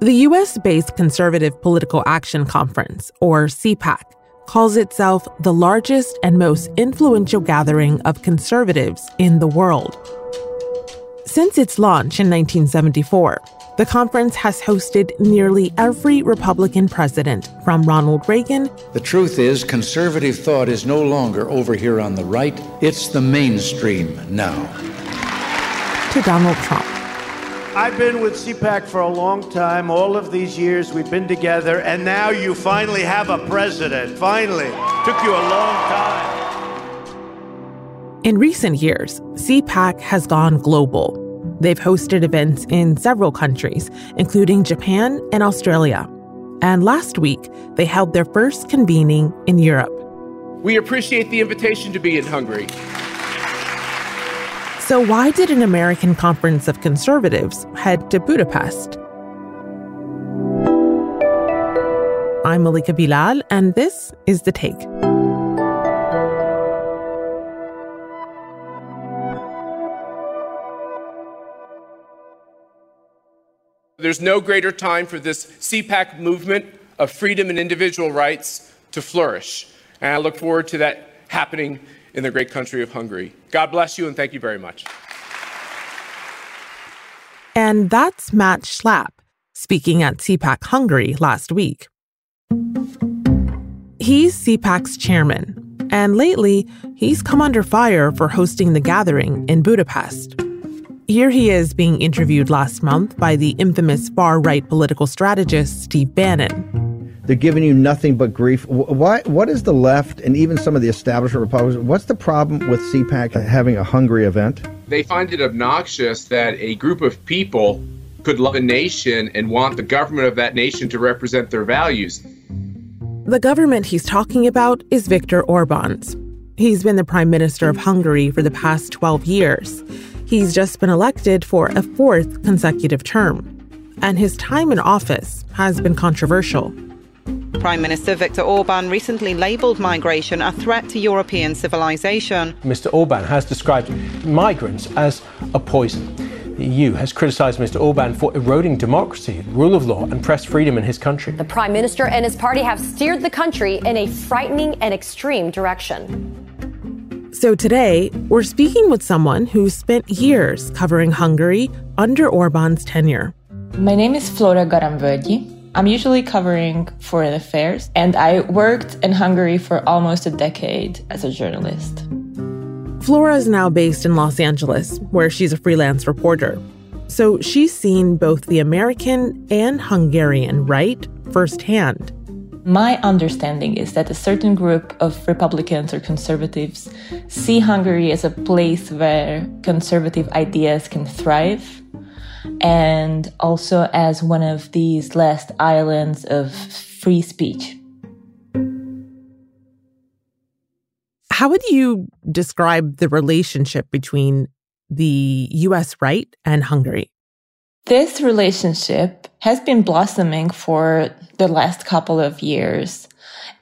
The US based Conservative Political Action Conference, or CPAC, calls itself the largest and most influential gathering of conservatives in the world. Since its launch in 1974, the conference has hosted nearly every Republican president from Ronald Reagan. The truth is, conservative thought is no longer over here on the right, it's the mainstream now. To Donald Trump. I've been with CPAC for a long time. All of these years we've been together, and now you finally have a president. Finally. Took you a long time. In recent years, CPAC has gone global. They've hosted events in several countries, including Japan and Australia. And last week, they held their first convening in Europe. We appreciate the invitation to be in Hungary. So, why did an American conference of conservatives head to Budapest? I'm Malika Bilal, and this is The Take. There's no greater time for this CPAC movement of freedom and individual rights to flourish. And I look forward to that happening in the great country of Hungary. God bless you and thank you very much. And that's Matt Schlapp speaking at CPAC Hungary last week. He's CPAC's chairman, and lately he's come under fire for hosting the gathering in Budapest. Here he is being interviewed last month by the infamous far right political strategist Steve Bannon. They're giving you nothing but grief. Why, what is the left and even some of the establishment Republicans? What's the problem with CPAC having a Hungary event? They find it obnoxious that a group of people could love a nation and want the government of that nation to represent their values. The government he's talking about is Viktor Orban's. He's been the prime minister of Hungary for the past 12 years. He's just been elected for a fourth consecutive term, and his time in office has been controversial. Prime Minister Viktor Orban recently labelled migration a threat to European civilization. Mr. Orban has described migrants as a poison. The EU has criticised Mr. Orban for eroding democracy, rule of law, and press freedom in his country. The Prime Minister and his party have steered the country in a frightening and extreme direction. So today, we're speaking with someone who spent years covering Hungary under Orban's tenure. My name is Flora Garamvölgyi. I'm usually covering foreign affairs, and I worked in Hungary for almost a decade as a journalist. Flora is now based in Los Angeles, where she's a freelance reporter. So she's seen both the American and Hungarian right firsthand. My understanding is that a certain group of Republicans or conservatives see Hungary as a place where conservative ideas can thrive and also as one of these last islands of free speech. How would you describe the relationship between the US right and Hungary? This relationship has been blossoming for the last couple of years.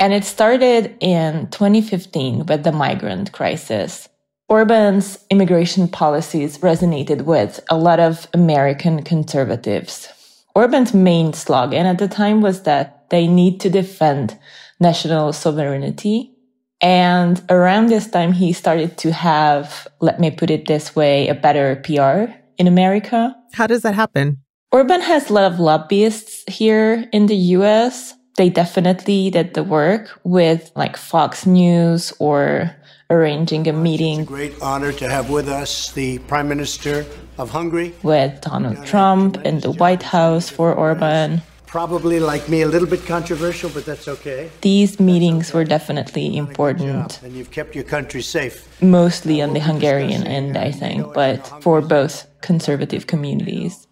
And it started in 2015 with the migrant crisis. Orban's immigration policies resonated with a lot of American conservatives. Orban's main slogan at the time was that they need to defend national sovereignty. And around this time, he started to have, let me put it this way, a better PR in America. How does that happen? Orban has a lot of lobbyists here in the US. They definitely did the work with like Fox News or arranging a meeting. It's a great honor to have with us the Prime Minister of Hungary. With Donald Trump in the White House for Orban. Probably, like me, a little bit controversial, but that's okay. These meetings were definitely important. And you've kept your country safe. Mostly on the Hungarian end, uh, I think, but for both conservative communities.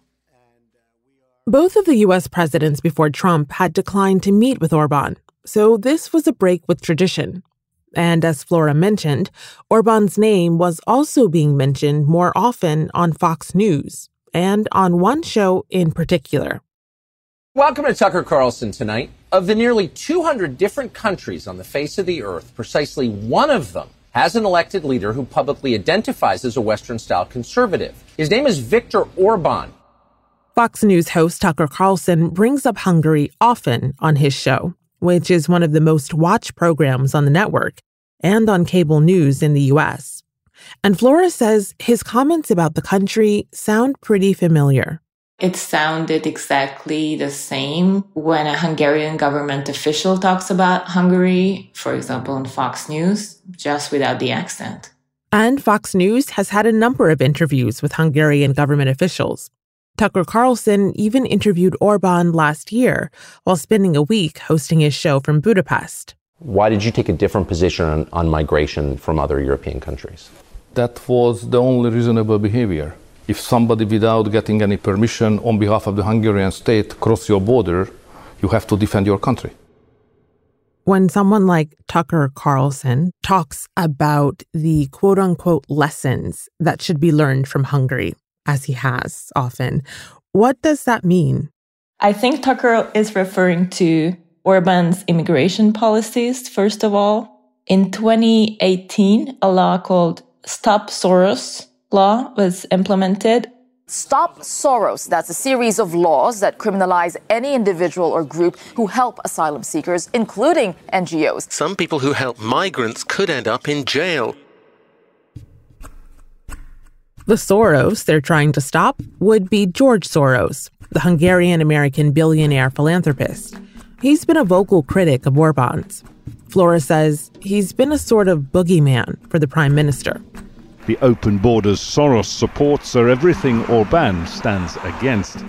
Both of the US presidents before Trump had declined to meet with Orban, so this was a break with tradition. And as Flora mentioned, Orban's name was also being mentioned more often on Fox News, and on one show in particular. Welcome to Tucker Carlson tonight. Of the nearly 200 different countries on the face of the earth, precisely one of them has an elected leader who publicly identifies as a Western style conservative. His name is Viktor Orban. Fox News host Tucker Carlson brings up Hungary often on his show, which is one of the most watched programs on the network and on cable news in the US. And Flora says his comments about the country sound pretty familiar. It sounded exactly the same when a Hungarian government official talks about Hungary, for example, on Fox News, just without the accent. And Fox News has had a number of interviews with Hungarian government officials. Tucker Carlson even interviewed Orban last year while spending a week hosting his show from Budapest. Why did you take a different position on, on migration from other European countries? That was the only reasonable behavior. If somebody, without getting any permission on behalf of the Hungarian state, cross your border, you have to defend your country. When someone like Tucker Carlson talks about the quote unquote lessons that should be learned from Hungary, as he has often, what does that mean? I think Tucker is referring to Orban's immigration policies, first of all. In 2018, a law called Stop Soros law was implemented. Stop Soros. That's a series of laws that criminalize any individual or group who help asylum seekers, including NGOs. Some people who help migrants could end up in jail. The Soros they're trying to stop would be George Soros, the Hungarian American billionaire philanthropist. He's been a vocal critic of Orban's. Flora says he's been a sort of boogeyman for the prime minister. The open borders Soros supports are everything Orban stands against.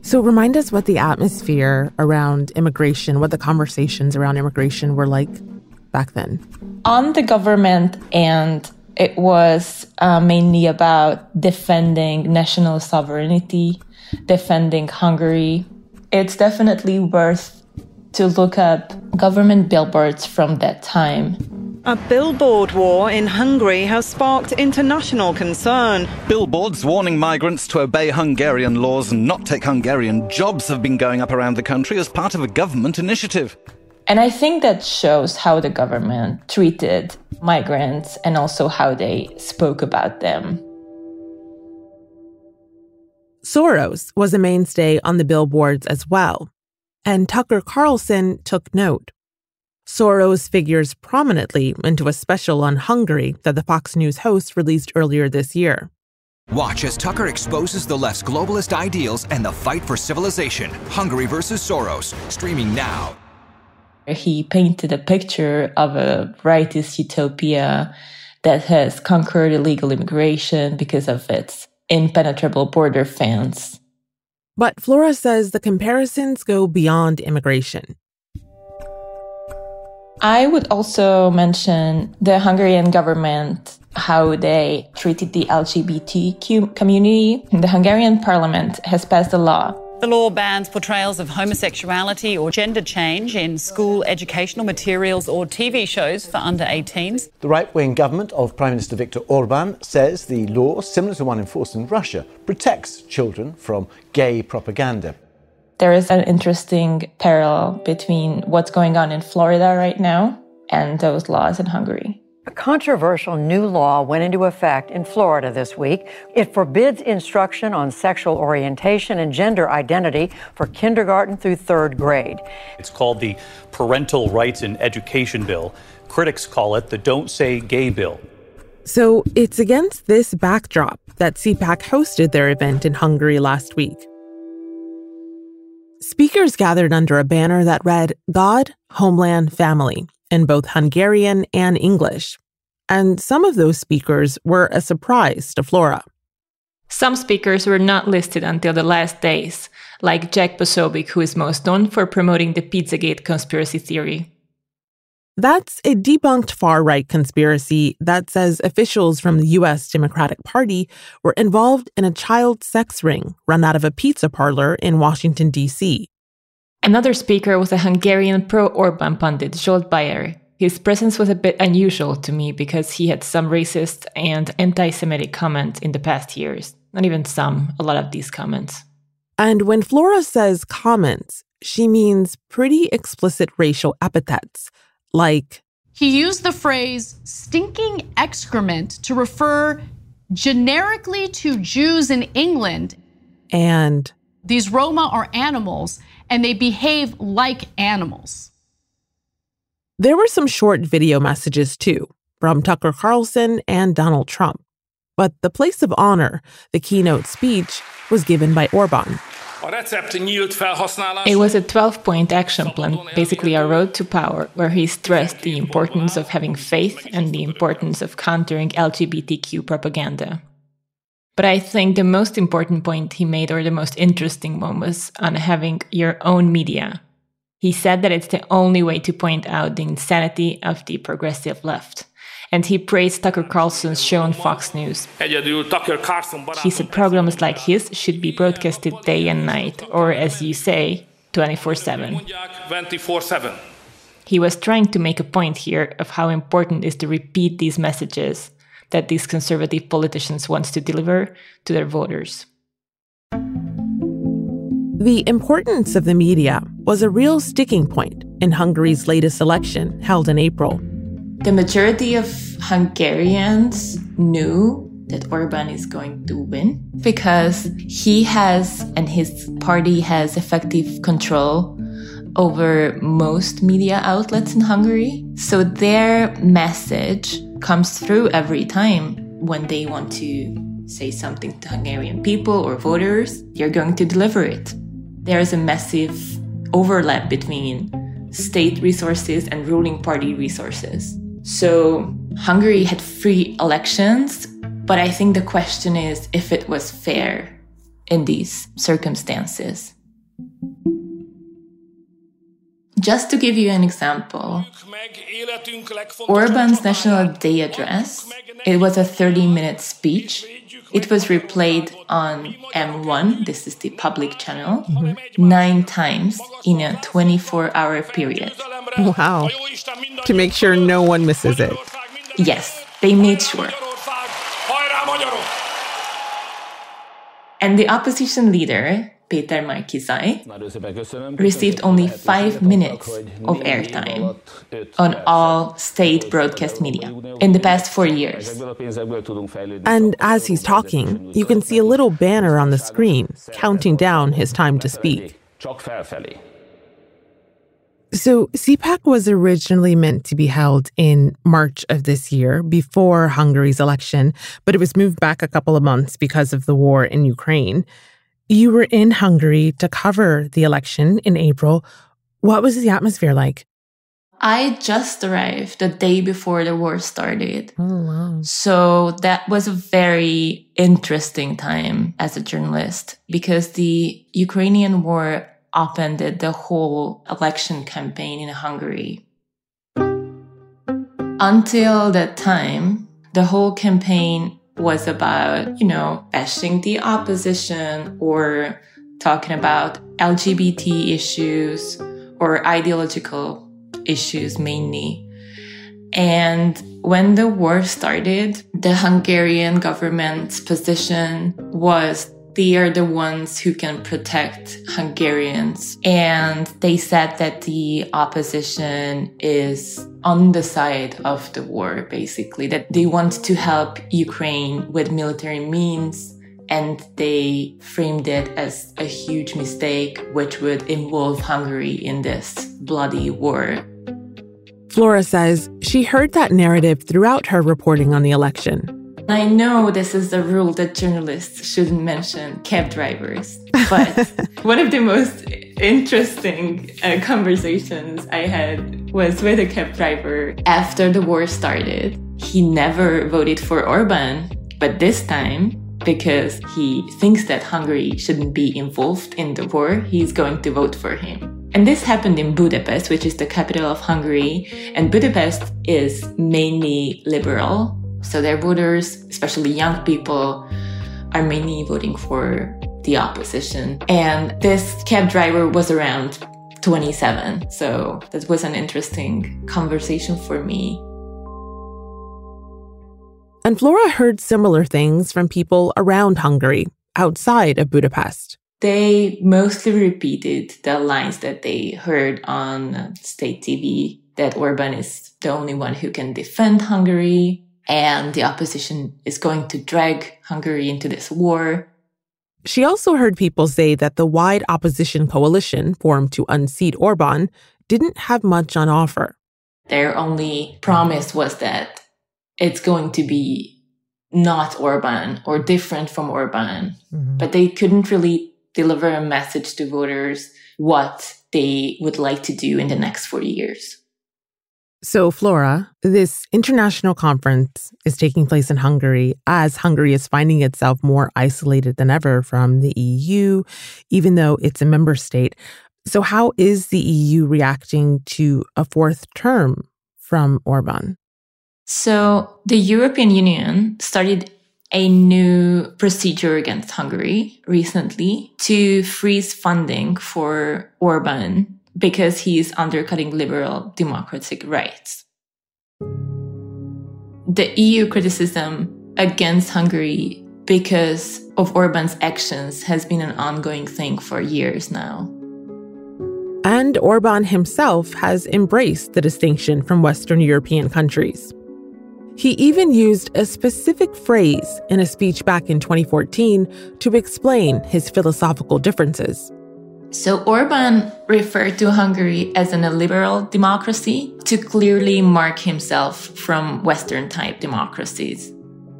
So, remind us what the atmosphere around immigration, what the conversations around immigration were like back then. On the government, and it was uh, mainly about defending national sovereignty, defending Hungary. It's definitely worth to look up government billboards from that time. A billboard war in Hungary has sparked international concern. Billboards warning migrants to obey Hungarian laws and not take Hungarian jobs have been going up around the country as part of a government initiative. And I think that shows how the government treated migrants and also how they spoke about them. Soros was a mainstay on the billboards as well, and Tucker Carlson took note. Soros figures prominently into a special on Hungary that the Fox News host released earlier this year. Watch as Tucker exposes the left's globalist ideals and the fight for civilization. Hungary versus Soros, streaming now. He painted a picture of a rightist utopia that has conquered illegal immigration because of its impenetrable border fence. But Flora says the comparisons go beyond immigration. I would also mention the Hungarian government, how they treated the LGBTQ community. The Hungarian parliament has passed a law the law bans portrayals of homosexuality or gender change in school educational materials or TV shows for under 18s. The right wing government of Prime Minister Viktor Orban says the law, similar to one enforced in Russia, protects children from gay propaganda. There is an interesting parallel between what's going on in Florida right now and those laws in Hungary. A controversial new law went into effect in Florida this week. It forbids instruction on sexual orientation and gender identity for kindergarten through third grade. It's called the Parental Rights in Education Bill. Critics call it the Don't Say Gay Bill. So it's against this backdrop that CPAC hosted their event in Hungary last week. Speakers gathered under a banner that read God, Homeland, Family in both Hungarian and English. And some of those speakers were a surprise to Flora. Some speakers were not listed until the last days, like Jack Posobiec, who is most known for promoting the Pizzagate conspiracy theory. That's a debunked far right conspiracy that says officials from the U.S. Democratic Party were involved in a child sex ring run out of a pizza parlor in Washington, D.C. Another speaker was a Hungarian pro Orban pundit, Zsolt Bayer. His presence was a bit unusual to me because he had some racist and anti Semitic comments in the past years. Not even some, a lot of these comments. And when Flora says comments, she means pretty explicit racial epithets, like He used the phrase stinking excrement to refer generically to Jews in England. And These Roma are animals and they behave like animals. There were some short video messages too from Tucker Carlson and Donald Trump. But the place of honor, the keynote speech, was given by Orban. It was a 12 point action plan, basically a road to power, where he stressed the importance of having faith and the importance of countering LGBTQ propaganda. But I think the most important point he made, or the most interesting one, was on having your own media. He said that it's the only way to point out the insanity of the progressive left and he praised Tucker Carlson's show on Fox News. He said programs like his should be broadcasted day and night, or as you say, 24 7. He was trying to make a point here of how important it is to repeat these messages that these conservative politicians want to deliver to their voters. The importance of the media was a real sticking point in Hungary's latest election held in April. The majority of Hungarians knew that Orban is going to win because he has and his party has effective control over most media outlets in Hungary. So their message comes through every time when they want to say something to Hungarian people or voters, they're going to deliver it. There is a massive overlap between state resources and ruling party resources. So Hungary had free elections, but I think the question is if it was fair in these circumstances. Just to give you an example, Orban's National Day address, it was a 30 minute speech. It was replayed on M1, this is the public channel, mm-hmm. nine times in a 24 hour period. Wow. To make sure no one misses it. Yes, they made sure. And the opposition leader, Peter Marki-Zay, received only five minutes of airtime on all state broadcast media in the past four years. And as he's talking, you can see a little banner on the screen counting down his time to speak. So, CPAC was originally meant to be held in March of this year before Hungary's election, but it was moved back a couple of months because of the war in Ukraine. You were in Hungary to cover the election in April. What was the atmosphere like? I just arrived the day before the war started. Oh, wow. So that was a very interesting time as a journalist because the Ukrainian war upended the whole election campaign in Hungary. Until that time, the whole campaign was about, you know, bashing the opposition or talking about LGBT issues or ideological issues mainly. And when the war started, the Hungarian government's position was they are the ones who can protect Hungarians. And they said that the opposition is on the side of the war, basically, that they want to help Ukraine with military means. And they framed it as a huge mistake, which would involve Hungary in this bloody war. Flora says she heard that narrative throughout her reporting on the election. I know this is a rule that journalists shouldn't mention cab drivers, but one of the most interesting uh, conversations I had was with a cab driver after the war started. He never voted for Orban, but this time, because he thinks that Hungary shouldn't be involved in the war, he's going to vote for him. And this happened in Budapest, which is the capital of Hungary. And Budapest is mainly liberal. So their voters, especially young people, are mainly voting for the opposition. And this cab driver was around 27. So that was an interesting conversation for me. And Flora heard similar things from people around Hungary, outside of Budapest. They mostly repeated the lines that they heard on state TV that Orban is the only one who can defend Hungary, and the opposition is going to drag Hungary into this war. She also heard people say that the wide opposition coalition formed to unseat Orban didn't have much on offer. Their only promise was that it's going to be not Orban or different from Orban, mm-hmm. but they couldn't really deliver a message to voters what they would like to do in the next four years. So, Flora, this international conference is taking place in Hungary as Hungary is finding itself more isolated than ever from the EU, even though it's a member state. So, how is the EU reacting to a fourth term from Orban? So, the European Union started a new procedure against Hungary recently to freeze funding for Orban because he is undercutting liberal democratic rights. The EU criticism against Hungary because of Orban's actions has been an ongoing thing for years now. And Orban himself has embraced the distinction from Western European countries. He even used a specific phrase in a speech back in 2014 to explain his philosophical differences. So Orban referred to Hungary as an illiberal democracy to clearly mark himself from Western type democracies.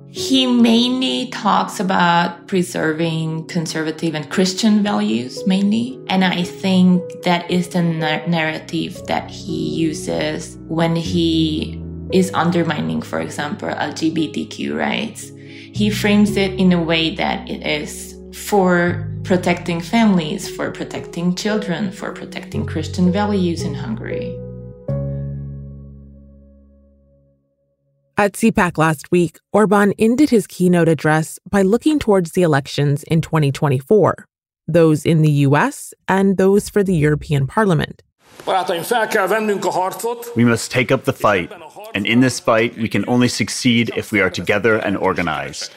He mainly talks about preserving conservative and Christian values, mainly. And I think that is the narrative that he uses when he is undermining, for example, LGBTQ rights. He frames it in a way that it is for protecting families, for protecting children, for protecting Christian values in Hungary. At CPAC last week, Orban ended his keynote address by looking towards the elections in 2024, those in the US and those for the European Parliament. We must take up the fight, and in this fight, we can only succeed if we are together and organized.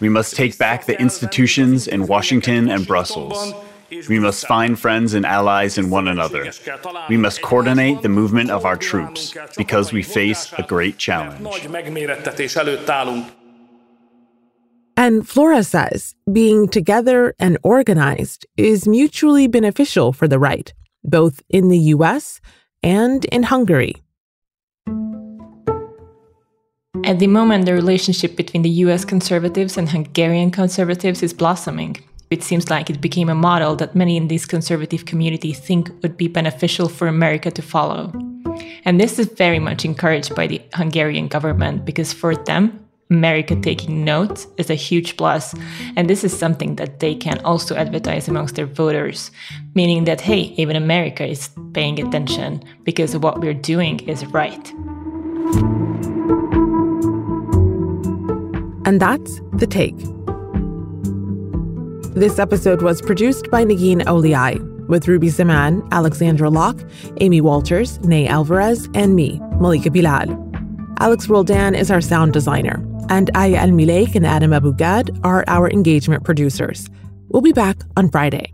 We must take back the institutions in Washington and Brussels. We must find friends and allies in one another. We must coordinate the movement of our troops because we face a great challenge. And Flora says being together and organized is mutually beneficial for the right, both in the US and in Hungary. At the moment, the relationship between the US conservatives and Hungarian conservatives is blossoming. It seems like it became a model that many in this conservative community think would be beneficial for America to follow. And this is very much encouraged by the Hungarian government because for them, America taking note is a huge plus, and this is something that they can also advertise amongst their voters, meaning that, hey, even America is paying attention because what we're doing is right. And that's The Take. This episode was produced by Negin Owliaei, with Ruby Zaman, Alexandra Locke, Amy Walters, Ney Alvarez, and me, Malika Bilal. Alex Roldan is our sound designer, and Aya Elmileik and Adam Abou-Gad are our engagement producers. We'll be back on Friday.